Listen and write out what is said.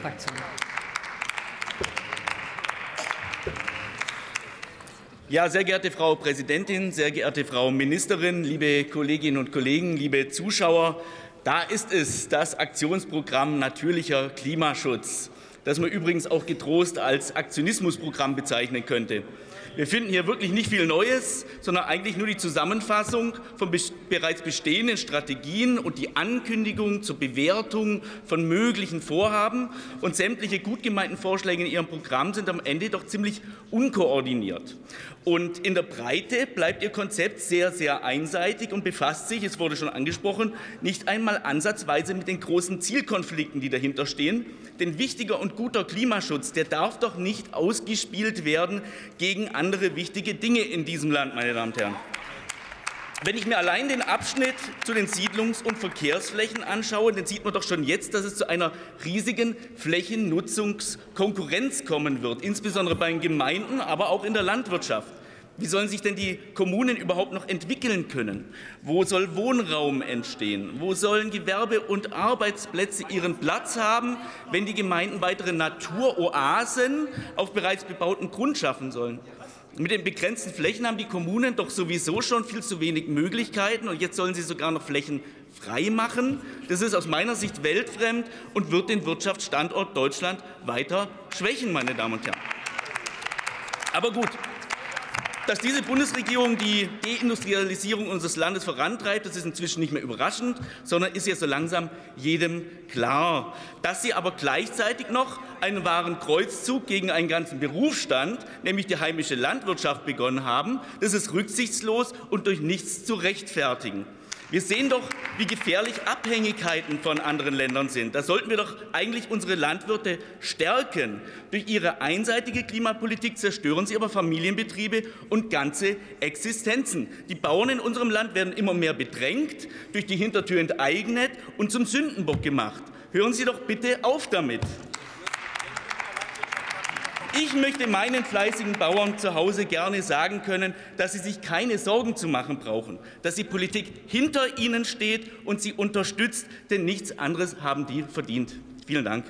Fraktion. Ja, sehr geehrte Frau Präsidentin, sehr geehrte Frau Ministerin, liebe Kolleginnen und Kollegen, liebe Zuschauer, da ist es, das Aktionsprogramm Natürlicher Klimaschutz, das man übrigens auch getrost als Aktionismusprogramm bezeichnen könnte. Wir finden hier wirklich nicht viel Neues, sondern eigentlich nur die Zusammenfassung von bereits bestehenden Strategien und die Ankündigung zur Bewertung von möglichen Vorhaben. Und sämtliche gut gemeinten Vorschläge in Ihrem Programm sind am Ende doch ziemlich unkoordiniert. Und in der Breite bleibt Ihr Konzept sehr, sehr einseitig und befasst sich, es wurde schon angesprochen, nicht einmal ansatzweise mit den großen Zielkonflikten, die dahinter stehen. Denn wichtiger und guter Klimaschutz, der darf doch nicht ausgespielt werden gegen andere wichtige Dinge in diesem Land, meine Damen und Herren. Wenn ich mir allein den Abschnitt zu den Siedlungs- und Verkehrsflächen anschaue, dann sieht man doch schon jetzt, dass es zu einer riesigen Flächennutzungskonkurrenz kommen wird, insbesondere bei den Gemeinden, aber auch in der Landwirtschaft. Wie sollen sich denn die Kommunen überhaupt noch entwickeln können? Wo soll Wohnraum entstehen? Wo sollen Gewerbe- und Arbeitsplätze ihren Platz haben, wenn die Gemeinden weitere Naturoasen auf bereits bebauten Grund schaffen sollen? Mit den begrenzten Flächen haben die Kommunen doch sowieso schon viel zu wenig Möglichkeiten und jetzt sollen sie sogar noch Flächen frei machen. Das ist aus meiner Sicht weltfremd und wird den Wirtschaftsstandort Deutschland weiter schwächen, meine Damen und Herren. Aber gut, dass diese Bundesregierung die Deindustrialisierung unseres Landes vorantreibt, das ist inzwischen nicht mehr überraschend, sondern ist ja so langsam jedem klar. Dass sie aber gleichzeitig noch einen wahren Kreuzzug gegen einen ganzen Berufsstand, nämlich die heimische Landwirtschaft, begonnen haben, das ist rücksichtslos und durch nichts zu rechtfertigen. Wir sehen doch, wie gefährlich Abhängigkeiten von anderen Ländern sind. Da sollten wir doch eigentlich unsere Landwirte stärken. Durch ihre einseitige Klimapolitik zerstören sie aber Familienbetriebe und ganze Existenzen. Die Bauern in unserem Land werden immer mehr bedrängt, durch die Hintertür enteignet und zum Sündenbock gemacht. Hören Sie doch bitte auf damit. Ich möchte meinen fleißigen Bauern zu Hause gerne sagen können, dass sie sich keine Sorgen zu machen brauchen, dass die Politik hinter ihnen steht und sie unterstützt, denn nichts anderes haben die verdient. Vielen Dank.